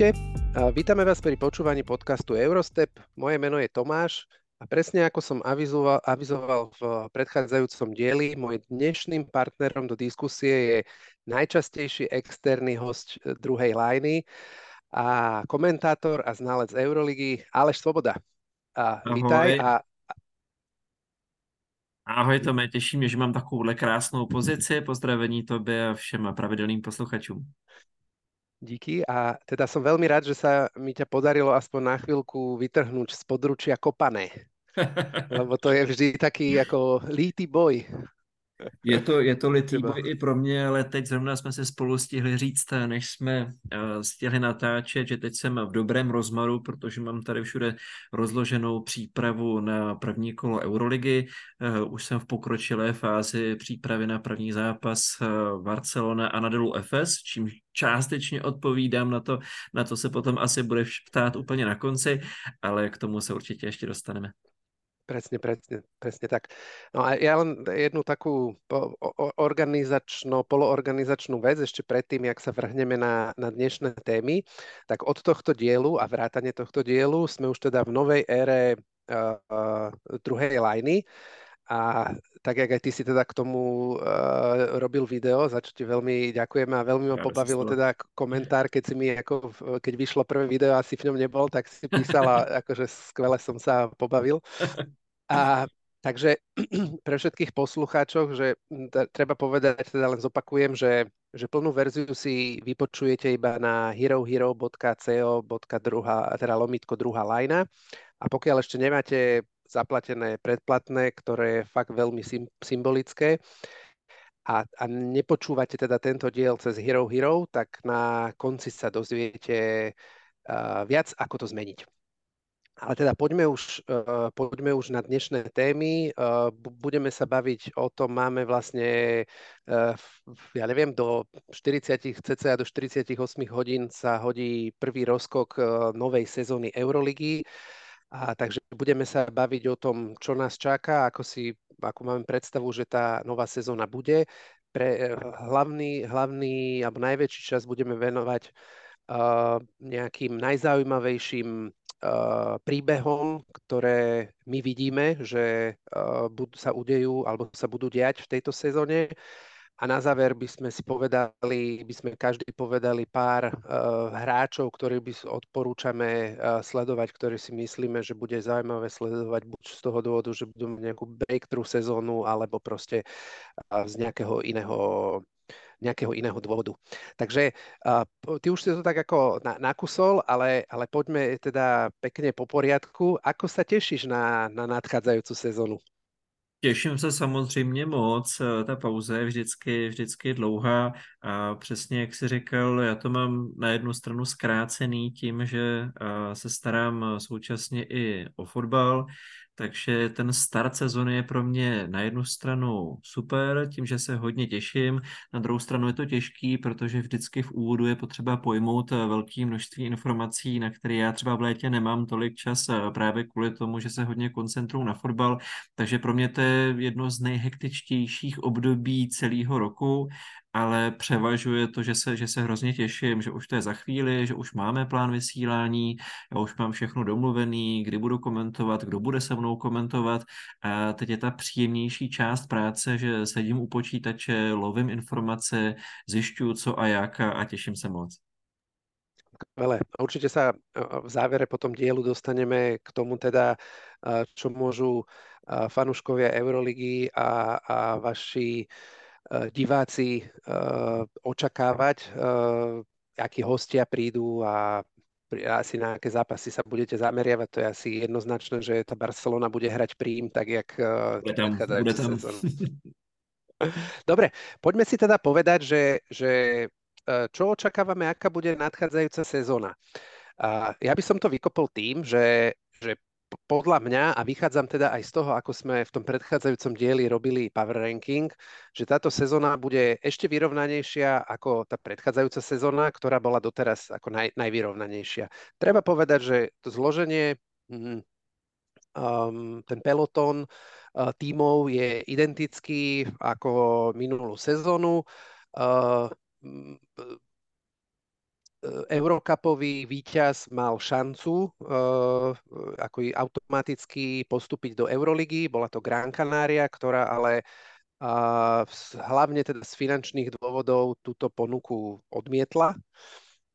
Ahojte, vítame vás pri počúvaní podcastu Eurostep. Moje meno je Tomáš a presne ako som avizoval, avizoval v predchádzajúcom dieli, môj dnešným partnerom do diskusie je najčastejší externý host druhej lajny a komentátor a znalec Euroligy Aleš Svoboda. A Ahoj. vítaj a Ahoj Tome, těší mě, že mám takovouhle krásnou pozici. Pozdravení tobě a všem pravidelným posluchačům. Díky a teda som veľmi rád, že sa mi ťa podarilo aspoň na chvíľku vytrhnúť z područia kopané. Lebo to je vždy taký ako lítý boj. Je to, je to litý boj i pro mě, ale teď zrovna jsme se spolu stihli říct, než jsme uh, stihli natáčet, že teď jsem v dobrém rozmaru, protože mám tady všude rozloženou přípravu na první kolo Euroligy. Uh, už jsem v pokročilé fázi přípravy na první zápas Barcelona a Nadelu FS, čím částečně odpovídám na to, na to se potom asi budeš ptát úplně na konci, ale k tomu se určitě ještě dostaneme. Presne, presne, presne tak. No a ja len jednu takú po- o- organizačno, poloorganizačnú vec ešte predtým, jak sa vrhneme na, na dnešné témy, tak od tohto dielu a vrátane tohto dielu sme už teda v novej ére uh, uh, druhej lajny a tak, jak aj ty si teda k tomu uh, robil video, za čo ti veľmi ďakujeme a veľmi ma Ja, pobavilo teda komentár, keď si mi ako, keď vyšlo prvé video, asi v ňom nebol, tak si písala, akože skvele som sa pobavil. A takže pre všetkých poslucháčov, že treba povedať, teda len zopakujem, že, že plnú verziu si vypočujete iba na herohero.co. druhá, teda lomitko druhá lajna. A pokiaľ ešte nemáte zaplatené predplatné, ktoré je fakt veľmi sym- symbolické, a, a nepočúvate teda tento diel cez Hero Hero, tak na konci sa dozviete uh, viac, ako to zmeniť. Ale teda poďme už, uh, poďme už na dnešné témy. Bu- budeme sa baviť o tom, máme vlastne, v- ja neviem, do 40, cca do 48 hodín sa hodí prvý rozkok novej sezóny Euroligy. A takže budeme sa baviť o tom, čo nás čaká, ako si, ako máme predstavu, že tá nová sezóna bude. Pre hlavný, hlavný alebo najväčší čas budeme venovať uh, nejakým najzaujímavejším príbehom, ktoré my vidíme, že sa udejú alebo sa budú diať v tejto sezóne. A na záver by sme si povedali, by sme každý povedali pár uh, hráčov, ktorí by odporúčame uh, sledovať, ktorí si myslíme, že bude zaujímavé sledovať buď z toho dôvodu, že budú mať nejakú breakthrough sezónu, alebo proste uh, z nejakého iného nejakého iného dôvodu. Takže ty už si to tak ako na, nakusol, ale, ale poďme teda pekne po poriadku. Ako sa tešíš na, na nadchádzajúcu sezónu? Těším se samozřejmě moc, eh, ta pauza je vždycky, vždycky dlouhá a přesně jak jsi řekl, já to mám na jednu stranu zkrácený tím, že eh, se starám současně i o fotbal, takže ten start sezony je pro mě na jednu stranu super, tím, že se hodně těším, na druhou stranu je to těžký, protože vždycky v úvodu je potřeba pojmout eh, velké množství informací, na které já třeba v létě nemám tolik čas eh, právě kvůli tomu, že se hodně koncentruju na fotbal, takže pro mě to je jedno z nejhektičtějších období celého roku, ale převažuje to, že se, že se hrozně těším, že už to je za chvíli, že už máme plán vysílání, já už mám všechno domluvený, kdy budu komentovat, kdo bude se mnou komentovat. A teď je ta příjemnější část práce, že sedím u počítače, lovím informace, zjišťuju co a jak a, a těším se moc. Skvelé. Určite sa uh, v závere potom dielu dostaneme k tomu teda, uh, čo môžu uh, fanúškovia Euroligy a, a vaši uh, diváci uh, očakávať, uh, akí hostia prídu a asi na aké zápasy sa budete zameriavať. To je asi jednoznačné, že tá Barcelona bude hrať prím, tak jak Bude tam, bude tam. Dobre, poďme si teda povedať, že, že čo očakávame, aká bude nadchádzajúca sezóna. A ja by som to vykopol tým, že, že podľa mňa, a vychádzam teda aj z toho, ako sme v tom predchádzajúcom dieli robili power ranking, že táto sezóna bude ešte vyrovnanejšia ako tá predchádzajúca sezóna, ktorá bola doteraz ako naj, najvyrovnanejšia. Treba povedať, že to zloženie, mm, um, ten pelotón uh, tímov je identický ako minulú sezónu. Uh, Eurocupový víťaz mal šancu uh, ako automaticky postúpiť do Euroligy. Bola to Gran Canaria, ktorá ale uh, hlavne teda z finančných dôvodov túto ponuku odmietla.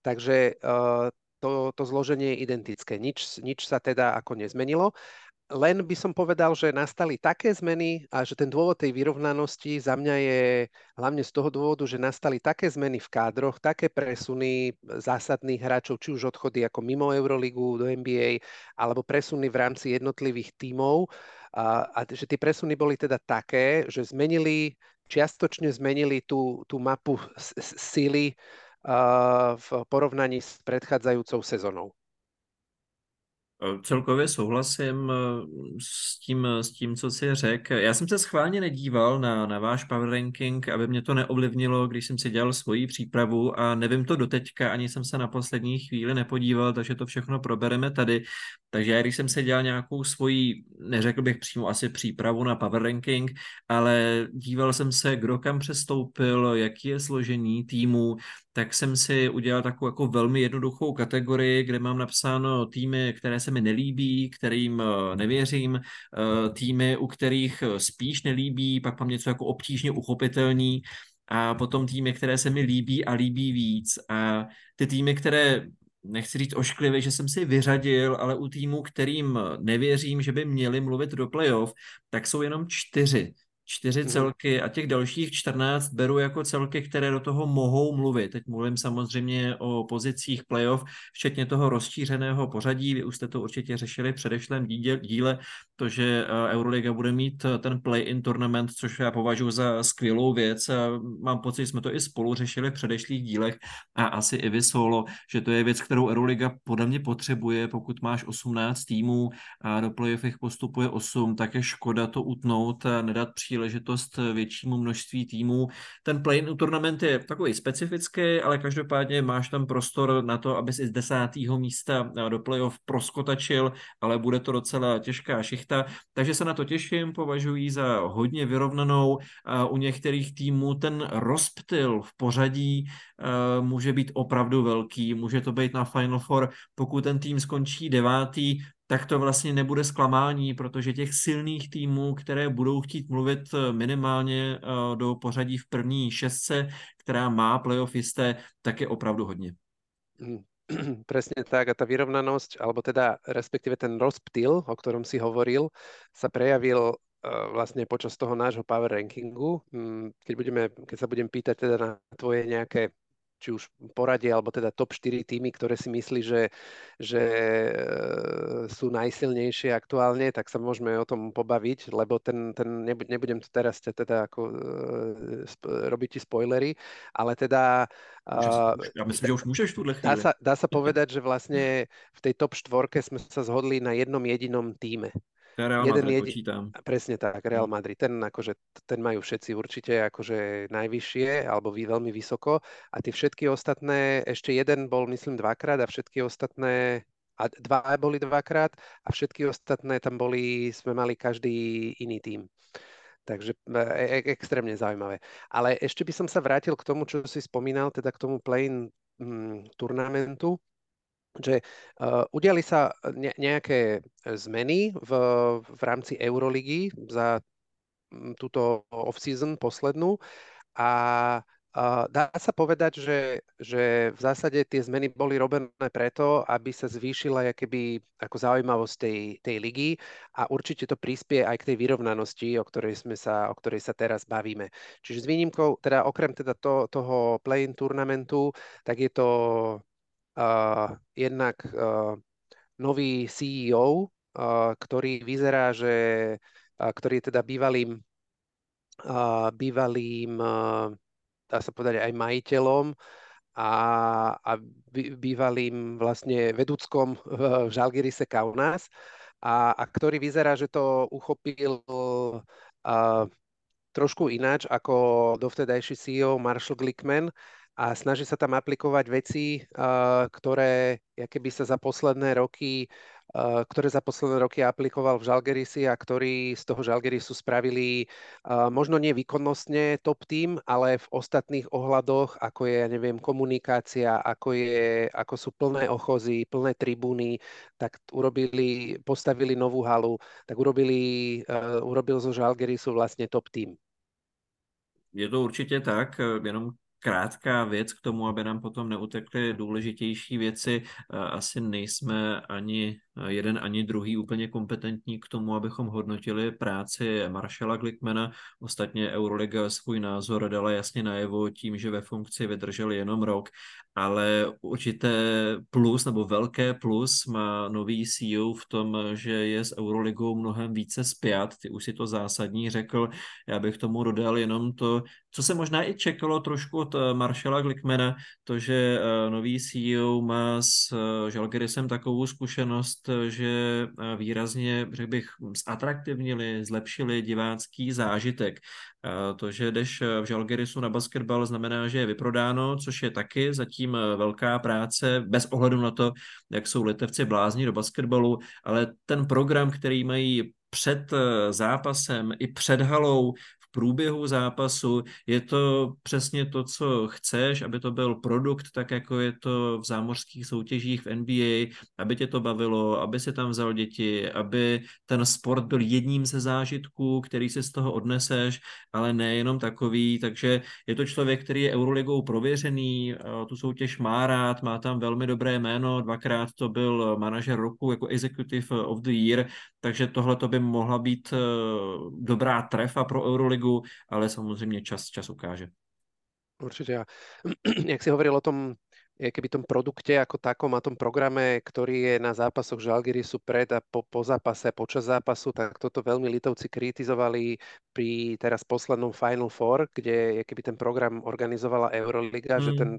Takže uh, to, to zloženie je identické. Nič, nič sa teda ako nezmenilo len by som povedal, že nastali také zmeny a že ten dôvod tej vyrovnanosti za mňa je hlavne z toho dôvodu, že nastali také zmeny v kádroch, také presuny zásadných hráčov, či už odchody ako mimo Euroligu do NBA, alebo presuny v rámci jednotlivých tímov. A, a že tie presuny boli teda také, že zmenili, čiastočne zmenili tú, tú mapu síly v porovnaní s predchádzajúcou sezónou. Celkově souhlasím s tím, s tím, co si řekl. Já jsem se schválně nedíval na, na váš power ranking, aby mě to neovlivnilo, když jsem si dělal svoji přípravu a nevím to doteďka, ani jsem se na poslední chvíli nepodíval, takže to všechno probereme tady. Takže já, když jsem si dělal nějakou svoji, neřekl bych přímo asi přípravu na power ranking, ale díval jsem se, kdo kam přestoupil, jaký je složení týmu, tak jsem si udělal takovou jako velmi jednoduchou kategorii, kde mám napsáno týmy, které se mi nelíbí, kterým eh, nevěřím, eh, týmy, u kterých eh, spíš nelíbí, pak mám něco jako obtížně uchopitelný a potom týmy, které se mi líbí a líbí víc. A ty týmy, které nechci říct ošklivě, že jsem si vyřadil, ale u týmu, kterým nevěřím, že by měli mluvit do playoff, tak jsou jenom čtyři čtyři mm. celky a těch dalších 14 beru jako celky, které do toho mohou mluvit. Teď mluvím samozřejmě o pozicích playoff, včetně toho rozšířeného pořadí. Vy už jste to určitě řešili v předešlém díle, to, že eh, Euroliga bude mít eh, ten play-in tournament, což já považuji za skvělou věc. Mám pocit, že jsme to i spolu řešili v předešlých dílech a asi i vy solo, že to je věc, kterou Euroliga podle mě potřebuje. Pokud máš 18 týmů a do playoff jich postupuje 8, tak je škoda to utnout a nedat příležitost většímu množství týmů. Ten play-in tournament je takový specifický, ale každopádně máš tam prostor na to, aby si z desátého místa do playoff proskotačil, ale bude to docela těžká šichta ksichta, takže se na to těším, považuji za hodně vyrovnanou. U některých týmů ten rozptyl v pořadí může být opravdu velký, může to být na Final Four, pokud ten tým skončí devátý, tak to vlastně nebude zklamání, protože těch silných týmů, které budou chtít mluvit minimálně do pořadí v první šestce, která má playoff jisté, tak je opravdu hodně. Presne tak a tá vyrovnanosť, alebo teda respektíve ten rozptyl, o ktorom si hovoril, sa prejavil uh, vlastne počas toho nášho power rankingu. Um, keď, budeme, keď sa budem pýtať teda na tvoje nejaké či už poradie, alebo teda top 4 týmy, ktoré si myslí, že, že e, sú najsilnejšie aktuálne, tak sa môžeme o tom pobaviť, lebo ten, ten nebudem tu teraz teda ako e, robiť ti spoilery, ale teda ja myslím, že už môžeš v Dá sa, dá sa povedať, že vlastne v tej top štvorke sme sa zhodli na jednom jedinom týme. Real jeden Madrid jedi... počítam. Presne tak, Real. Madrid. Ten, akože, ten majú všetci určite akože najvyššie alebo vy veľmi vysoko a tie všetky ostatné, ešte jeden bol myslím dvakrát a všetky ostatné a dva boli dvakrát a všetky ostatné tam boli, sme mali každý iný tým. Takže e- e- extrémne zaujímavé. Ale ešte by som sa vrátil k tomu, čo si spomínal, teda k tomu play-in mm, turnamentu že uh, udiali sa ne, nejaké zmeny v, v rámci Euroligy za túto off-season poslednú a uh, dá sa povedať, že, že v zásade tie zmeny boli robené preto, aby sa zvýšila keby ako zaujímavosť tej, tej ligy a určite to prispie aj k tej vyrovnanosti, o ktorej, sme sa, o ktorej sa teraz bavíme. Čiže s výnimkou, teda okrem teda to, toho play-in turnamentu, tak je to jednak uh, nový CEO, uh, ktorý vyzerá, že ktorý je teda bývalým, bývalým dá sa povedať aj majiteľom a, a bývalým vlastne vedúckom v Žalgirise Kaunas a, a ktorý vyzerá, že to uchopil uh, trošku ináč ako dovtedajší CEO Marshall Glickman a snaží sa tam aplikovať veci, uh, ktoré keby sa za posledné roky ktoré za posledné roky aplikoval v Žalgerisi a ktorí z toho Žalgerisu spravili možno nie výkonnostne top tým, ale v ostatných ohľadoch, ako je, ja neviem, komunikácia, ako, je, ako sú plné ochozy, plné tribúny, tak urobili, postavili novú halu, tak urobili, urobil zo Žalgerisu vlastne top tým. Je to určitě tak, jenom krátká věc k tomu, aby nám potom neutekly důležitější věci. Asi nejsme ani jeden ani druhý úplně kompetentní k tomu, abychom hodnotili práci Maršala Glickmana. Ostatně Euroliga svůj názor dala jasně najevo tím, že ve funkci vydržel jenom rok, ale určité plus nebo velké plus má nový CEO v tom, že je s Euroligou mnohem více spjat. Ty už si to zásadní řekl. Já bych tomu dodal jenom to, co se možná i čekalo trošku od Maršala Glickmana, to, že eh, nový CEO má s eh, Žalgirisem takovou zkušenost, že eh, výrazně, řekl bych, zatraktivnili, zlepšili divácký zážitek. To, že jdeš eh, v Žalgirisu na basketbal, znamená, že je vyprodáno, což je taky zatím eh, velká práce, bez ohledu na to, jak jsou litevci blázni do basketbalu, ale ten program, který mají před zápasem i před halou průběhu zápasu. Je to přesně to, co chceš, aby to byl produkt, tak jako je to v zámořských soutěžích v NBA, aby tě to bavilo, aby si tam vzal děti, aby ten sport byl jedním ze zážitků, který si z toho odneseš, ale nejenom takový. Takže je to člověk, který je Euroligou prověřený, tu soutěž má rád, má tam velmi dobré jméno, dvakrát to byl manažer roku jako Executive of the Year, takže tohle to by mohla být eh, dobrá trefa pro Euroligu, ale samozřejmě čas, čas ukáže. Určite. Jak si hovoril o tom keby tom produkte ako takom a tom programe, ktorý je na zápasoch Žalgirisu pred a po, po zápase, počas zápasu, tak toto veľmi Litovci kritizovali pri teraz poslednom Final Four, kde keby ten program organizovala Euroliga, mm. že ten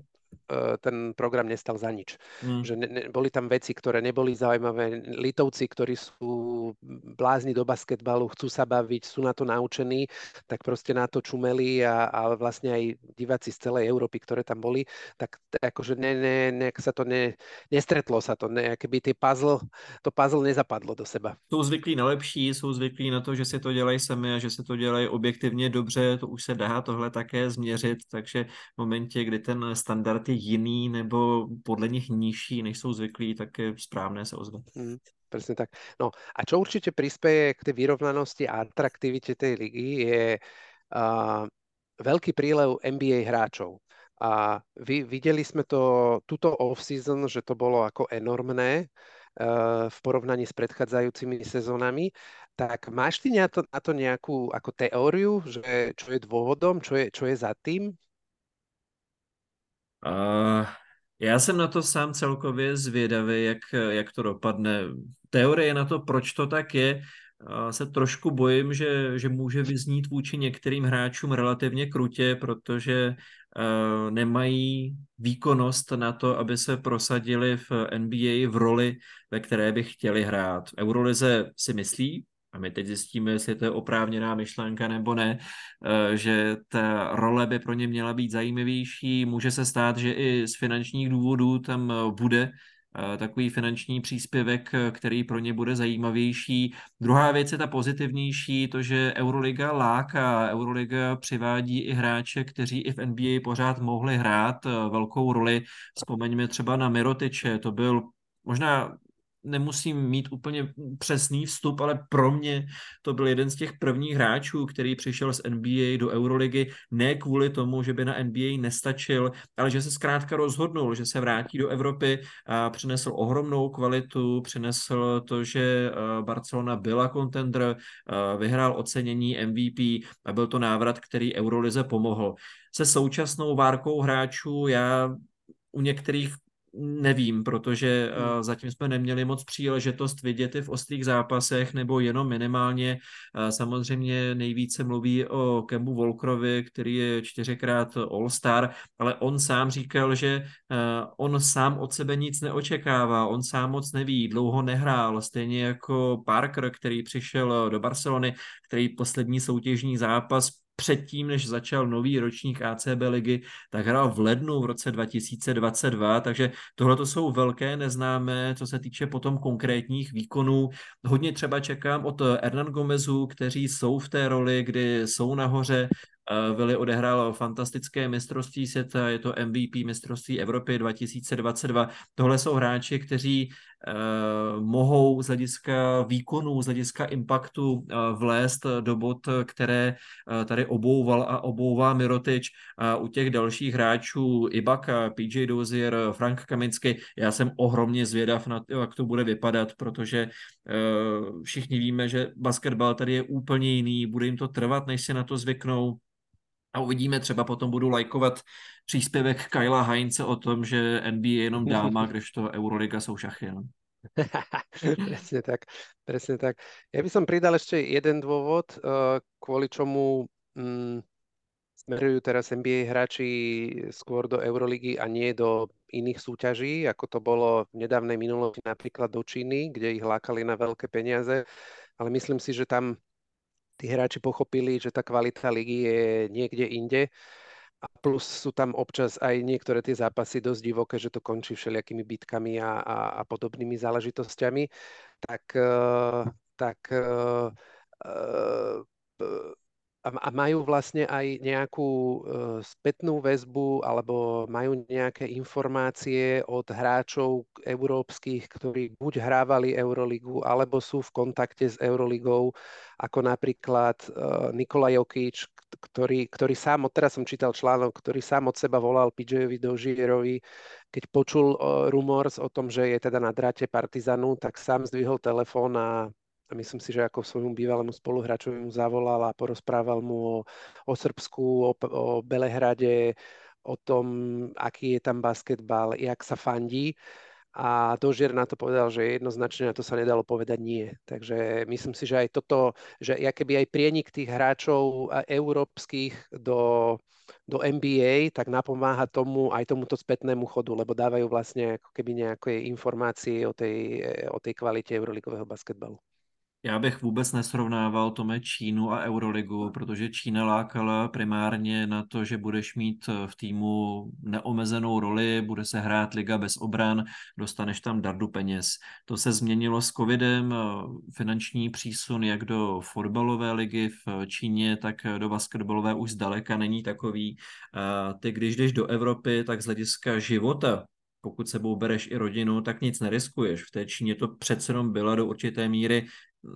ten program nestal za nič. Mm. Že ne, ne, boli tam veci, ktoré neboli zaujímavé. Litovci, ktorí sú blázni do basketbalu, chcú sa baviť, sú na to naučení, tak proste na to čumeli a, a vlastne aj diváci z celej Európy, ktoré tam boli, tak akože ne, ne, ne, sa to ne, nestretlo sa to, ne, keby ty puzzle, to puzzle nezapadlo do seba. Jsou zvyklí na lepší, jsou zvyklí na to, že si to dělají sami a že se to dělají objektivně dobře, to už se dá tohle také změřit, takže v momentě, kdy ten standard je jiný nebo podle nich nižší, než jsou zvyklí, tak je správné se ozvat. Mm, presne tak. No a čo určite prispieje k tej vyrovnanosti a atraktivite tej ligy je uh, veľký prílev NBA hráčov. A vy, videli sme to túto off-season, že to bolo ako enormné uh, v porovnaní s predchádzajúcimi sezónami. Tak máš ty na to, na to nejakú ako teóriu, že čo je dôvodom, čo je, čo je za tým? Uh, já jsem na to sám celkově zvědavý, jak, jak to dopadne. Teorie na to, proč to tak je, se trošku bojím, že, že může vyznít vůči některým hráčům relativně krutě, protože uh, nemají výkonnost na to, aby se prosadili v NBA v roli, ve které by chtěli hrát. V Eurolize si myslí, a my teď zjistíme, jestli to je oprávněná myšlenka nebo ne, eh, že ta role by pro ně měla být zajímavější. Může se stát, že i z finančních důvodů tam eh, bude eh, takový finanční příspěvek, který pro ně bude zajímavější. Druhá věc je ta pozitivnější, to, že Euroliga láká, Euroliga přivádí i hráče, kteří i v NBA pořád mohli hrát velkou roli. Vzpomeňme třeba na Mirotiče, to byl možná nemusím mít úplně přesný vstup, ale pro mě to byl jeden z těch prvních hráčů, který přišel z NBA do Euroligy, ne kvůli tomu, že by na NBA nestačil, ale že se zkrátka rozhodnul, že se vrátí do Evropy a přinesl ohromnou kvalitu, přinesl to, že eh, Barcelona byla contender, eh, vyhrál ocenění MVP a byl to návrat, který Eurolize pomohl. Se současnou várkou hráčů já u některých Nevím, protože uh, zatím jsme neměli moc příležitost vidět i v ostrých zápasech, nebo jenom minimálně. Uh, samozřejmě nejvíce mluví o Kembu Volkrovi, který je čtyřikrát All-Star, ale on sám říkal, že uh, on sám od sebe nic neočekává, on sám moc neví, dlouho nehrál, stejně jako Parker, který přišel do Barcelony, který poslední soutěžní zápas předtím, než začal nový ročník ACB ligy, tak hrál v lednu v roce 2022, takže tohle to jsou velké neznámé, co se týče potom konkrétních výkonů. Hodně třeba čekám od Hernan Gomezu, kteří jsou v té roli, kdy jsou nahoře, Vili odehrál fantastické mistrovství světa, je to MVP mistrovství Evropy 2022. Tohle jsou hráči, kteří uh, mohou z hlediska výkonů, z hlediska impaktu uh, vlézt do bod, které uh, tady obouval a obouvá Mirotič. A u těch dalších hráčů Ibaka, PJ Dozier, Frank Kaminsky, já jsem ohromně zvědav na to, jak to bude vypadat, protože všichni víme, že basketbal tady je úplně jiný, bude jim to trvat, než se na to zvyknou a uvidíme, třeba potom budu lajkovat příspěvek Kyla Heinze o tom, že NBA je jenom dáma, kdežto Euroliga jsou šachy. No. presne tak, presne tak. Ja by som pridal ešte jeden dôvod, uh, kvôli čomu um, smerujú teraz NBA hráči skôr do Euroligy a nie do iných súťaží, ako to bolo v nedávnej minulosti napríklad do Číny, kde ich lákali na veľké peniaze, ale myslím si, že tam tí hráči pochopili, že tá kvalita ligy je niekde inde. A plus sú tam občas aj niektoré tie zápasy dosť divoké, že to končí všelijakými bitkami a, a, a podobnými záležitosťami. Tak, uh, tak uh, uh, a majú vlastne aj nejakú uh, spätnú väzbu alebo majú nejaké informácie od hráčov európskych, ktorí buď hrávali Euroligu, alebo sú v kontakte s Euroligou, ako napríklad uh, Nikola Jokič, ktorý, ktorý sám, teraz som čítal článok, ktorý sám od seba volal PJovi Dožierovi, keď počul uh, rumors o tom, že je teda na dráte Partizanu, tak sám zdvihol telefón a a myslím si, že ako svojmu bývalému spoluhráčovi mu zavolal a porozprával mu o, o Srbsku, o, o Belehrade, o tom, aký je tam basketbal, jak sa fandí. A Dožier na to povedal, že jednoznačne na to sa nedalo povedať nie. Takže myslím si, že aj toto, že keby aj prienik tých hráčov európskych do, do NBA, tak napomáha tomu aj tomuto spätnému chodu, lebo dávajú vlastne ako keby nejaké informácie o tej, o tej kvalite euroligového basketbalu. Já bych vůbec nesrovnával Tome Čínu a Euroligu, protože Čína lákala primárně na to, že budeš mít v týmu neomezenou roli, bude se hrát liga bez obran, dostaneš tam dardu peněz. To se změnilo s covidem, finanční přísun jak do fotbalové ligy v Číně, tak do basketbalové už zdaleka není takový. Ty, když jdeš do Evropy, tak z hlediska života pokud sebou bereš i rodinu, tak nic neriskuješ. V té Číně to přece jenom byla do určité míry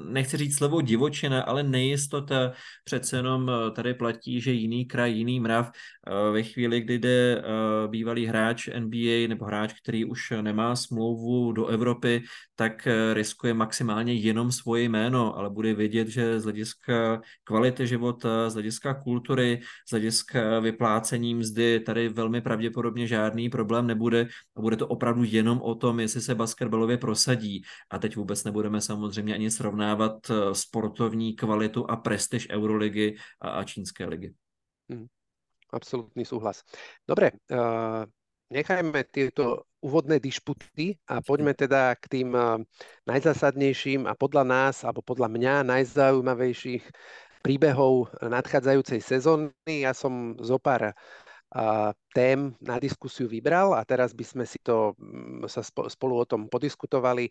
nechci říct slovo divočina, ale nejistota. Přece jenom eh, tady platí, že jiný kraj, jiný mrav. Eh, ve chvíli, kdy jde eh, bývalý hráč NBA nebo hráč, který už nemá smlouvu do Evropy, tak riskuje maximálně jenom svoje jméno, ale bude vědět, že z hlediska kvality života, z hlediska kultury, z hlediska vyplácení mzdy tady velmi pravděpodobně žádný problém nebude. A bude to opravdu jenom o tom, jestli se basketbalově prosadí. A teď vůbec nebudeme samozřejmě ani srovnat srovnávat eh, sportovní kvalitu a prestiž Euroligy a, a čínské ligy. Hmm. Absolutný súhlas. Dobre, uh, nechajme tieto úvodné dišputy a poďme teda k tým uh, najzásadnejším a podľa nás, alebo podľa mňa najzaujímavejších príbehov nadchádzajúcej sezóny. Ja som zo pár tém na diskusiu vybral a teraz by sme si to mm, sa spolu o tom podiskutovali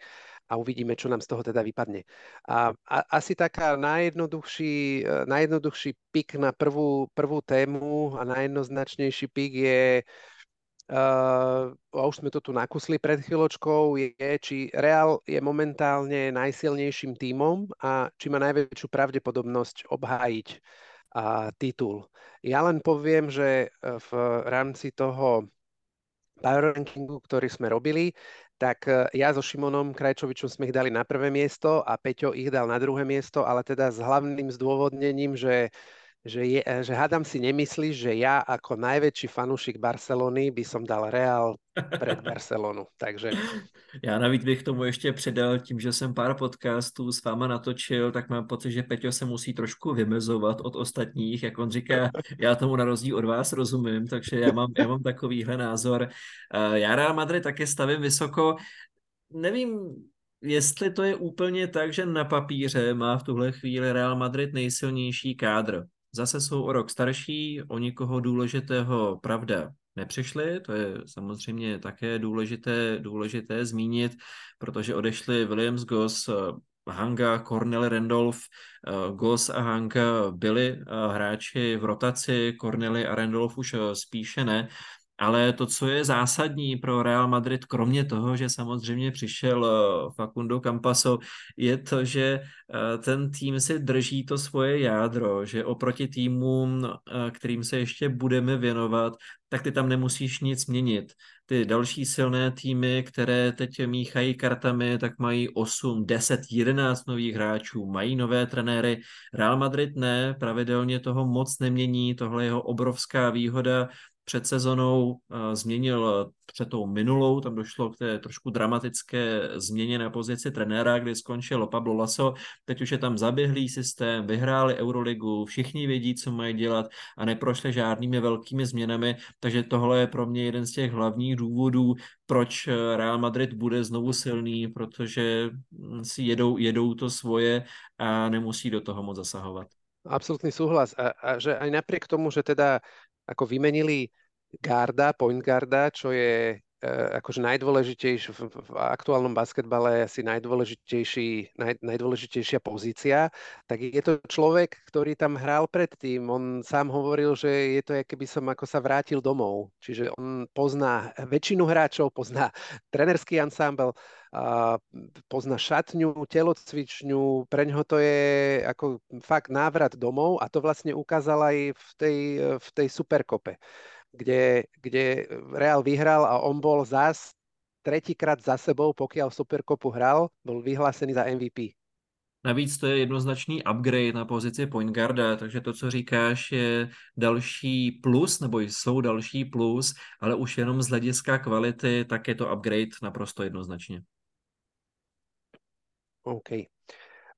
a uvidíme, čo nám z toho teda vypadne. A, a asi taká najjednoduchší, e, najjednoduchší pik na prvú, prvú tému a najjednoznačnejší pik je Uh, a už sme to tu nakusli pred chvíľočkou, je, či Real je momentálne najsilnejším tímom a či má najväčšiu pravdepodobnosť obhájiť a titul. Ja len poviem, že e, v rámci toho power rankingu, ktorý sme robili, tak e, ja so Šimonom Krajčovičom sme ich dali na prvé miesto a Peťo ich dal na druhé miesto, ale teda s hlavným zdôvodnením, že že, je, e, že hádam si nemyslíš, že ja ako najväčší fanúšik Barcelony by som dal Real před Barcelonu. Takže... Já navíc bych tomu ještě přidal tím, že jsem pár podcastů s váma natočil, tak mám pocit, že Peťo se musí trošku vymezovat od ostatních, jak on říká, já tomu na rozdíl od vás rozumím, takže já mám, já mám takovýhle názor. Eh, já Real Madrid také stavím vysoko. Nevím, jestli to je úplně tak, že na papíře má v tuhle chvíli Real Madrid nejsilnější kádr zase jsou o rok starší, o nikoho důležitého pravda nepřišli, to je samozřejmě také důležité, důležité zmínit, protože odešli Williams Goss, Hanga, Cornel Randolph, Goss a Hanga byli hráči v rotaci, Corneli a Randolph už spíše ne, ale to, co je zásadní pro Real Madrid, kromě toho, že samozřejmě přišel eh, Facundo Campaso, je to, že eh, ten tým si drží to svoje jádro, že oproti týmům, eh, kterým se ještě budeme věnovat, tak ty tam nemusíš nic měnit. Ty další silné týmy, které teď míchají kartami, tak mají 8, 10, 11 nových hráčů, mají nové trenéry. Real Madrid ne, pravidelně toho moc nemění, tohle je jeho obrovská výhoda před sezonou eh, změnil před tou minulou, tam došlo k té trošku dramatické změně na pozici trenéra, kdy skončil Pablo Laso, teď už je tam zaběhlý systém, vyhráli Euroligu, všichni vědí, co mají dělat a neprošli žádnými velkými změnami, takže tohle je pro mě jeden z těch hlavních důvodů, proč Real Madrid bude znovu silný, protože si jedou, jedou to svoje a nemusí do toho moc zasahovat. Absolutný súhlas. A, a že aj napriek tomu, že teda ako vymenili garda, point garda, čo je uh, akože najdôležitejší v, v aktuálnom basketbale asi najdôležitejší, naj, najdôležitejšia pozícia, tak je to človek, ktorý tam hral predtým. On sám hovoril, že je to, keby som ako sa vrátil domov. Čiže on pozná väčšinu hráčov, pozná trenerský ansámbel, a pozná šatňu, telocvičňu, pre ňoho to je ako fakt návrat domov a to vlastne ukázal aj v tej, v tej superkope, kde, kde Real vyhral a on bol zás tretíkrát za sebou, pokiaľ Superkopu hral, bol vyhlásený za MVP. Navíc to je jednoznačný upgrade na pozici point guarda, takže to, co říkáš, je další plus, nebo jsou další plus, ale už jenom z hlediska kvality, tak je to upgrade naprosto jednoznačně. OK.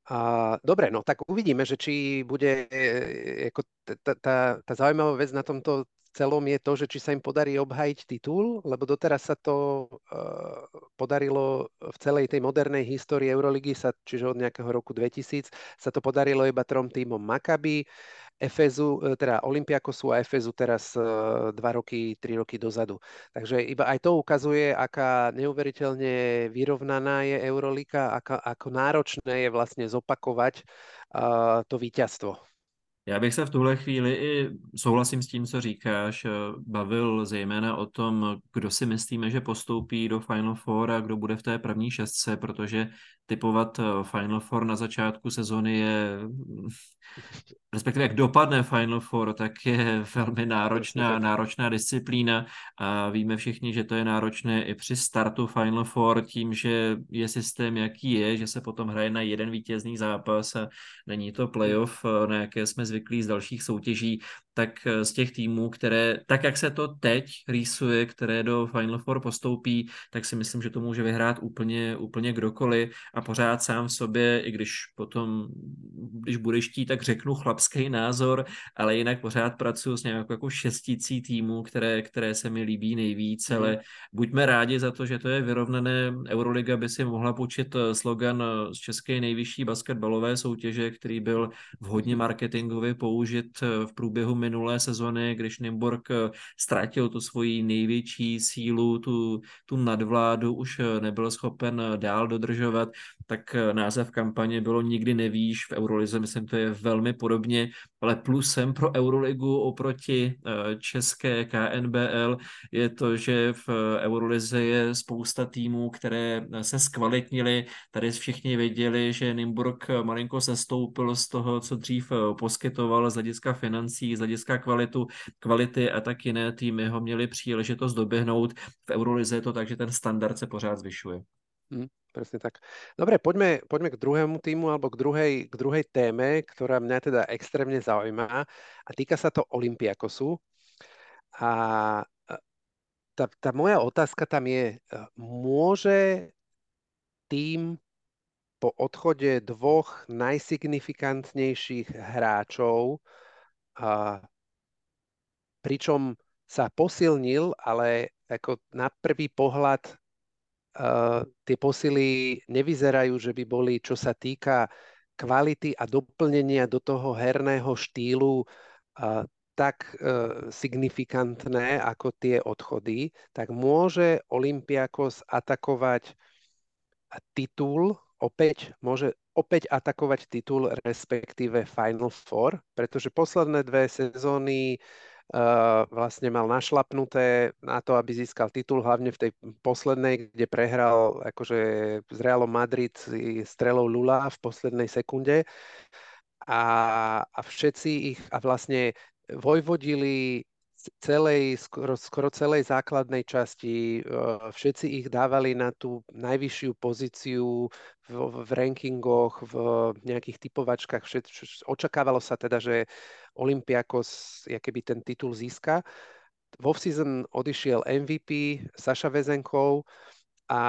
A, dobre, no tak uvidíme, že či bude e, ako tá, tá zaujímavá vec na tomto celom je to, že či sa im podarí obhajiť titul, lebo doteraz sa to uh, podarilo v celej tej modernej histórii Euroligy, sa, čiže od nejakého roku 2000, sa to podarilo iba trom týmom Maccabi, Efezu, e, teda Olympiakosu a Efezu teraz e, dva roky, tri roky dozadu. Takže iba aj to ukazuje, aká neuveriteľne vyrovnaná je Eurolika, aká, ako náročné je vlastne zopakovať to víťazstvo. Já bych se v tuhle chvíli i souhlasím s tím, co říkáš, bavil zejména o tom, kdo si myslíme, že postoupí do Final Four a kdo bude v té první šestce, protože typovat Final Four na začátku sezony je respektive jak dopadne Final Four, tak je velmi náročná, náročná disciplína a víme všichni, že to je náročné i při startu Final Four tím, že je systém jaký je, že se potom hraje na jeden vítězný zápas a není to playoff, na jaké jsme zvyklí z dalších soutěží, tak eh, z těch týmů, které, tak jak se to teď rýsuje, které do Final Four postoupí, tak si myslím, že to může vyhrát úplně, úplně kdokoliv a pořád sám v sobě, i když potom, když budeš chtít, tak řeknu chlapský názor, ale jinak pořád pracuji s nějakou jako šesticí týmů, které, které se mi líbí nejvíc, mm. ale buďme rádi za to, že to je vyrovnané. Euroliga by si mohla počít eh, slogan eh, z české nejvyšší basketbalové soutěže, který byl vhodně marketingově použit v průběhu minulé sezony, když Nymburk eh, ztratil tu svoji největší sílu, tu, tu nadvládu, už eh, nebyl schopen eh, dál dodržovat, tak název kampaně bylo Nikdy nevíš, v Eurolize myslím, to je velmi podobně, ale plusem pro Euroligu oproti české KNBL je to, že v Eurolize je spousta týmů, které se zkvalitnili. Tady všichni věděli, že Nymburk malinko sestoupil z toho, co dřív poskytoval z hlediska financí, z hlediska kvalitu, kvality a tak jiné týmy ho měli příležitost doběhnout. V Eurolize je to tak, že ten standard se pořád zvyšuje. Hmm, presne tak. Dobre, poďme, poďme k druhému týmu alebo k druhej, k druhej téme, ktorá mňa teda extrémne zaujíma a týka sa to Olympiakosu. A tá, tá moja otázka tam je, môže tým po odchode dvoch najsignifikantnejších hráčov a pričom sa posilnil, ale ako na prvý pohľad uh, tie posily nevyzerajú, že by boli, čo sa týka kvality a doplnenia do toho herného štýlu tak signifikantné ako tie odchody, tak môže Olympiakos atakovať titul, opäť môže opäť atakovať titul, respektíve Final Four, pretože posledné dve sezóny vlastne mal našlapnuté na to, aby získal titul, hlavne v tej poslednej, kde prehral akože s Realom Madrid strelou Lula v poslednej sekunde. A, a všetci ich, a vlastne vojvodili celej, skoro, skoro celej základnej časti. Všetci ich dávali na tú najvyššiu pozíciu v, v rankingoch, v nejakých typovačkách. Všet, očakávalo sa teda, že Olympiakos keby ten titul získa. Vo season odišiel MVP Saša Vezenkov a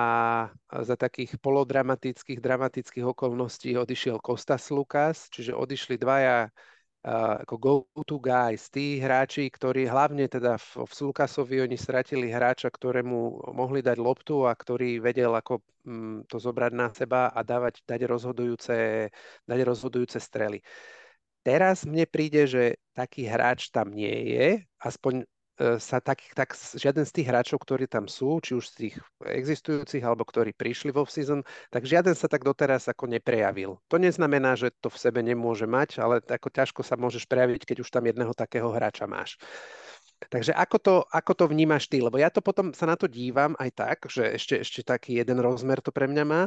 za takých polodramatických, dramatických okolností odišiel Kostas Lukas, čiže odišli dvaja ako go-to guys, tí hráči, ktorí hlavne teda v, v Lukasovi oni stratili hráča, ktorému mohli dať loptu a ktorý vedel ako mm, to zobrať na seba a dávať, dať, rozhodujúce, dať rozhodujúce strely. Teraz mne príde, že taký hráč tam nie je, aspoň sa tak, tak žiaden z tých hráčov, ktorí tam sú, či už z tých existujúcich, alebo ktorí prišli vo season, tak žiaden sa tak doteraz ako neprejavil. To neznamená, že to v sebe nemôže mať, ale ako ťažko sa môžeš prejaviť, keď už tam jedného takého hráča máš. Takže ako to, ako to vnímaš ty? Lebo ja to potom sa na to dívam aj tak, že ešte, ešte taký jeden rozmer to pre mňa má,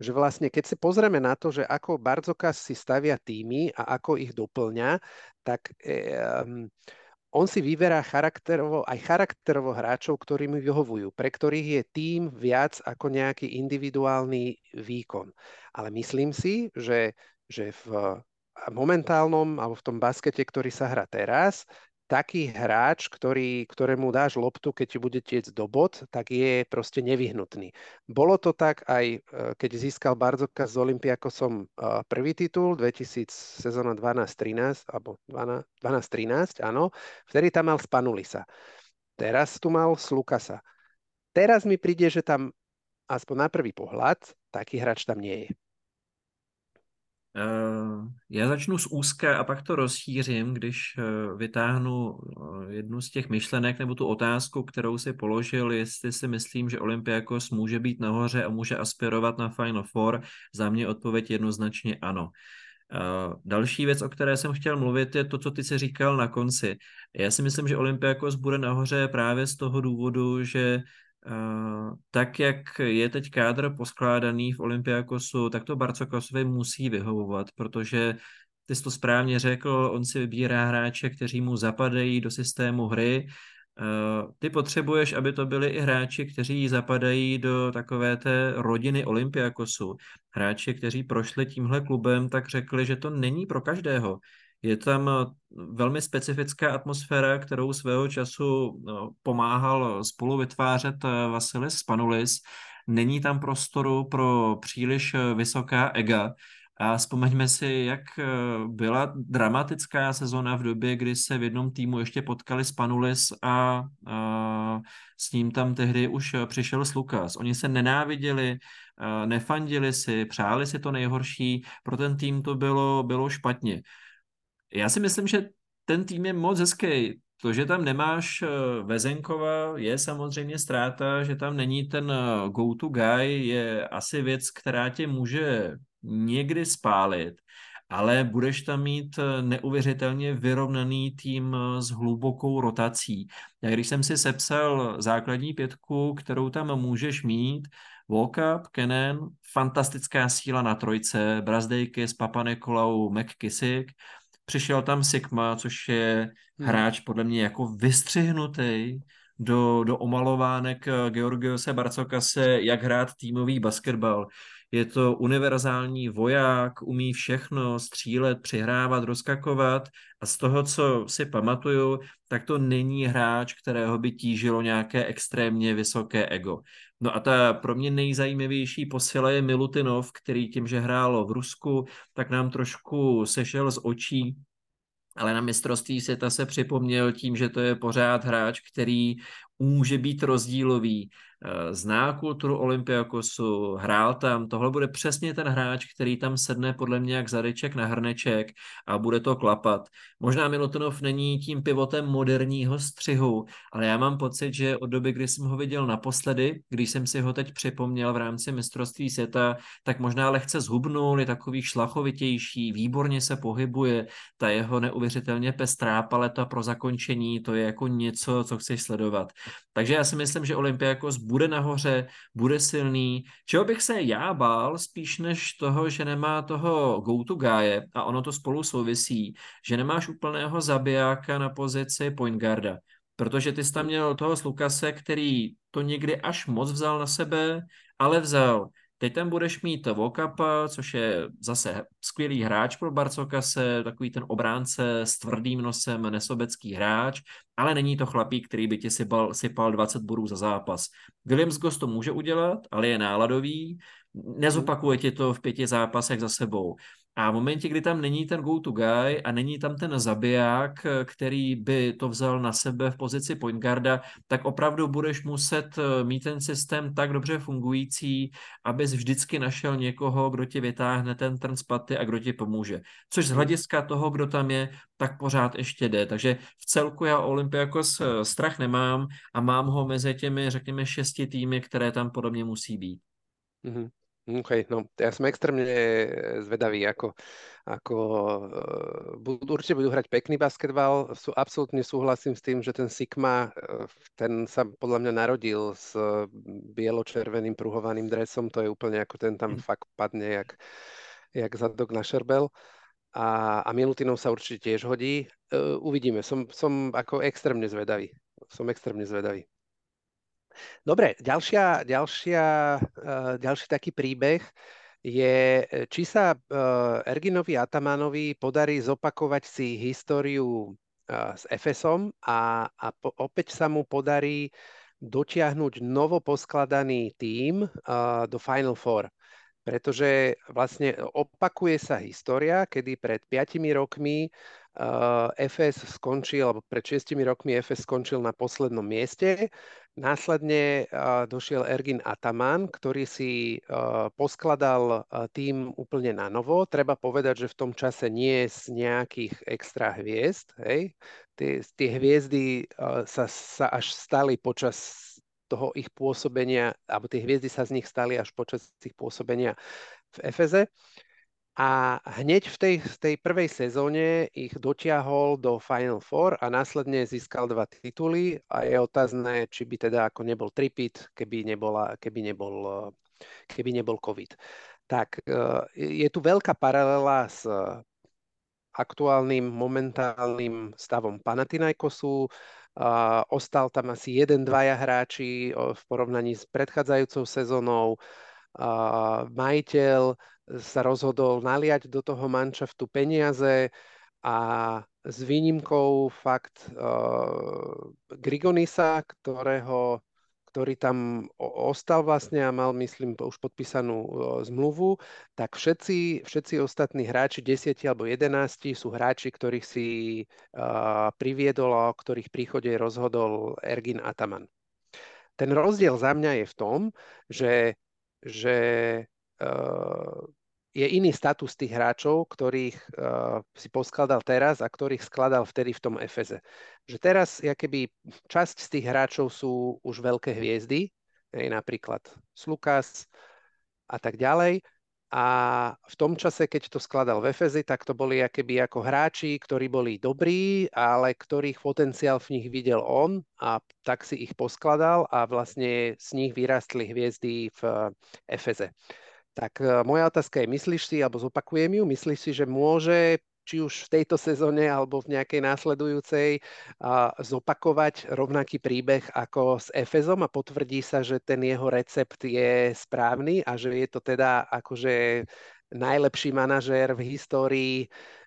že vlastne keď si pozrieme na to, že ako Barzokas si stavia týmy a ako ich doplňa, tak um, on si vyberá charakterovo, aj charakterovo hráčov, ktorí mu vyhovujú, pre ktorých je tým viac ako nejaký individuálny výkon. Ale myslím si, že, že v momentálnom, alebo v tom baskete, ktorý sa hrá teraz, taký hráč, ktorý, ktorému dáš loptu, keď ti bude tiec do bod, tak je proste nevyhnutný. Bolo to tak aj, e, keď získal Barzoka s Olympiakosom e, prvý titul, 2000, sezóna 12-13, alebo 12-13, áno, vtedy tam mal Spanulisa. Teraz tu mal Slukasa. Teraz mi príde, že tam aspoň na prvý pohľad taký hráč tam nie je. Eh, já začnu z úzka a pak to rozšířím, když eh, vytáhnu eh, jednu z těch myšlenek nebo tu otázku, kterou si položil, jestli si myslím, že Olympiakos může být nahoře a může aspirovat na Final Four. Za mě odpověď jednoznačně ano. Další věc, o které jsem chtěl mluvit, je to, co ty si říkal na konci. Já si myslím, že Olympiakos bude nahoře právě z toho důvodu, že tak, jak je teď kádr poskládaný v Olympiakosu, tak to Barcokosovi musí vyhovovat, protože ty jsi to správně řekl, on si vybírá hráče, kteří mu zapadají do systému hry. Ty potřebuješ, aby to byli i hráči, kteří zapadají do takové té rodiny Olympiakosu. Hráči, kteří prošli tímhle klubem, tak řekli, že to není pro každého. Je tam eh, velmi specifická atmosféra, kterou svého času no, pomáhal spolu vytvářet eh, Vasilis Spanulis. Není tam prostoru pro příliš eh, vysoká ega. A vzpomeňme si, jak byla dramatická sezona v době, kdy se v jednom týmu ještě potkali Spanulis a, a s ním tam tehdy už přišel Slukas. Oni se nenáviděli, nefandili si, přáli si to nejhorší, pro ten tým to bylo, bylo špatně. Já si myslím, že ten tým je moc hezký. To, že tam nemáš eh, Vezenkova, je samozřejmě ztráta, že tam není ten eh, go-to guy, je asi věc, která tě může někdy spálit, ale budeš tam mít eh, neuvěřitelně vyrovnaný tým s hlubokou rotací. Já když jsem si sepsal základní pětku, kterou tam můžeš mít, Walkup, Kenen, fantastická síla na trojce, Brazdejky s Papa Nikolau, McKissick, Přišel tam Sigma, což je hmm. hráč podle mě jako vystřihnutý do, do omalovánek eh, Georgiose Barcokase, jak hrát týmový basketbal. Je to univerzální voják, umí všechno, střílet, přihrávat, rozkakovat a z toho, co si pamatuju, tak to není hráč, kterého by tížilo nějaké extrémně vysoké ego. No a ta pro mě nejzajímavější posila je Milutinov, který tím, že hrálo v Rusku, tak nám trošku sešel z očí, ale na mistrovství světa se připomněl tím, že to je pořád hráč, který může být rozdílový, zná kulturu Olympiakosu, hrál tam, tohle bude přesně ten hráč, který tam sedne podle mě jak zadeček na hrneček a bude to klapat. Možná Milutinov není tím pivotem moderního střihu, ale já mám pocit, že od doby, kdy jsem ho viděl naposledy, když jsem si ho teď připomněl v rámci mistrovství světa, tak možná lehce zhubnul, je takový šlachovitější, výborně se pohybuje, ta jeho neuvěřitelně pestrá paleta pro zakončení, to je jako něco, co chceš sledovat. Takže já si myslím, že Olympiakos bude nahoře, bude silný. Čeho bych se já bál, spíš než toho, že nemá toho go-to guy, a ono to spolu souvisí, že nemáš úplného zabijáka na pozici point guarda. Protože ty jsi tam měl toho Lukase, který to někdy až moc vzal na sebe, ale vzal. Teď tam budeš mít Vokapa, což je zase skvělý hráč pro Barcokase, takový ten obránce s tvrdým nosem, nesobecký hráč, ale není to chlapík, který by ti sypal, sypal 20 bodů za zápas. Williams Goss to může udělat, ale je náladový, nezopakuje ti to v pěti zápasech za sebou. A v momentě, kdy tam není ten go-to guy a není tam ten zabiják, který by to vzal na sebe v pozici point guarda, tak opravdu budeš muset eh, mít ten systém tak dobře fungující, abys vždycky našel někoho, kdo ti vytáhne ten trn z paty a kdo ti pomůže. Což z hlediska toho, kdo tam je, tak pořád ještě jde. Takže v celku já Olympiakos eh, strach nemám a mám ho mezi těmi, řekněme, šesti týmy, které tam podobně musí být. Mm-hmm. OK, no ja som extrémne zvedavý, ako, ako uh, budú, určite budú hrať pekný basketbal. Sú, absolútne súhlasím s tým, že ten Sigma, uh, ten sa podľa mňa narodil s bielo-červeným pruhovaným dresom, to je úplne ako ten tam mm. fakt padne, jak, jak zadok na šerbel. A, a Milutinov sa určite tiež hodí. Uh, uvidíme, som, som ako extrémne zvedavý. Som extrémne zvedavý. Dobre, ďalšia, ďalšia, uh, ďalší taký príbeh je, či sa uh, Erginovi Atamanovi podarí zopakovať si históriu s Efesom a, a po, opäť sa mu podarí dotiahnuť novoposkladaný uh, do Final Four. Pretože vlastne opakuje sa história, kedy pred 5 rokmi FS skončil, alebo pred 6 rokmi FS skončil na poslednom mieste Následne došiel Ergin Ataman, ktorý si poskladal tým úplne na novo. Treba povedať, že v tom čase nie z nejakých extra hviezd. Hej. Tie, tie hviezdy sa, sa až stali počas toho ich pôsobenia, alebo tie hviezdy sa z nich stali až počas ich pôsobenia v Efeze. A hneď v tej, v tej prvej sezóne ich dotiahol do Final Four a následne získal dva tituly a je otázne, či by teda ako nebol tripit, keby, nebola, keby, nebol, keby nebol COVID. Tak e, je tu veľká paralela s aktuálnym momentálnym stavom Panathinaikosu. Ostal tam asi jeden, dvaja hráči v porovnaní s predchádzajúcou sezónou. Majiteľ sa rozhodol naliať do toho manšaftu peniaze a s výnimkou fakt uh, Grigonisa, ktorého, ktorý tam ostal vlastne a mal, myslím, už podpísanú uh, zmluvu, tak všetci, všetci ostatní hráči, 10 alebo 11, sú hráči, ktorých si uh, priviedol a o ktorých príchode rozhodol Ergin Ataman. Ten rozdiel za mňa je v tom, že, že uh, je iný status tých hráčov, ktorých uh, si poskladal teraz a ktorých skladal vtedy v tom Efeze. Že teraz, keby časť z tých hráčov sú už veľké hviezdy, hej, napríklad Slukas a tak ďalej. A v tom čase, keď to skladal v Efeze, tak to boli keby ako hráči, ktorí boli dobrí, ale ktorých potenciál v nich videl on a tak si ich poskladal a vlastne z nich vyrastli hviezdy v Efeze. Tak e, moja otázka je, myslíš si, alebo zopakujem ju, myslíš si, že môže či už v tejto sezóne alebo v nejakej následujúcej zopakovať rovnaký príbeh ako s Efezom a potvrdí sa, že ten jeho recept je správny a že je to teda akože najlepší manažér v histórii,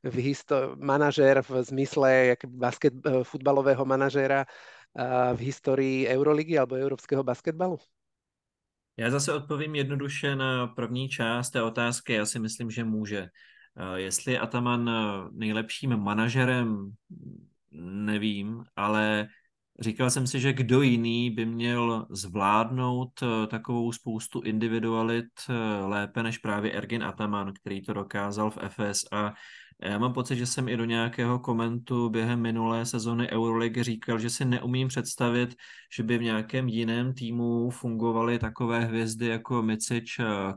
v histo- manažér v zmysle basket, e, futbalového manažéra v histórii Euroligy alebo európskeho basketbalu? Já zase odpovím jednoduše na první část té otázky. Já si myslím, že může. Eh, jestli Ataman eh, nejlepším manažerem, nevím, ale Říkal jsem si, že kdo jiný by měl zvládnout eh, takovou spoustu individualit lépe než právě Ergin Ataman, který to dokázal v FS a já mám pocit, že jsem i do nějakého komentu během minulé sezony Euroleague říkal, že si neumím představit, že by v nějakém jiném týmu fungovaly takové hvězdy jako Micic,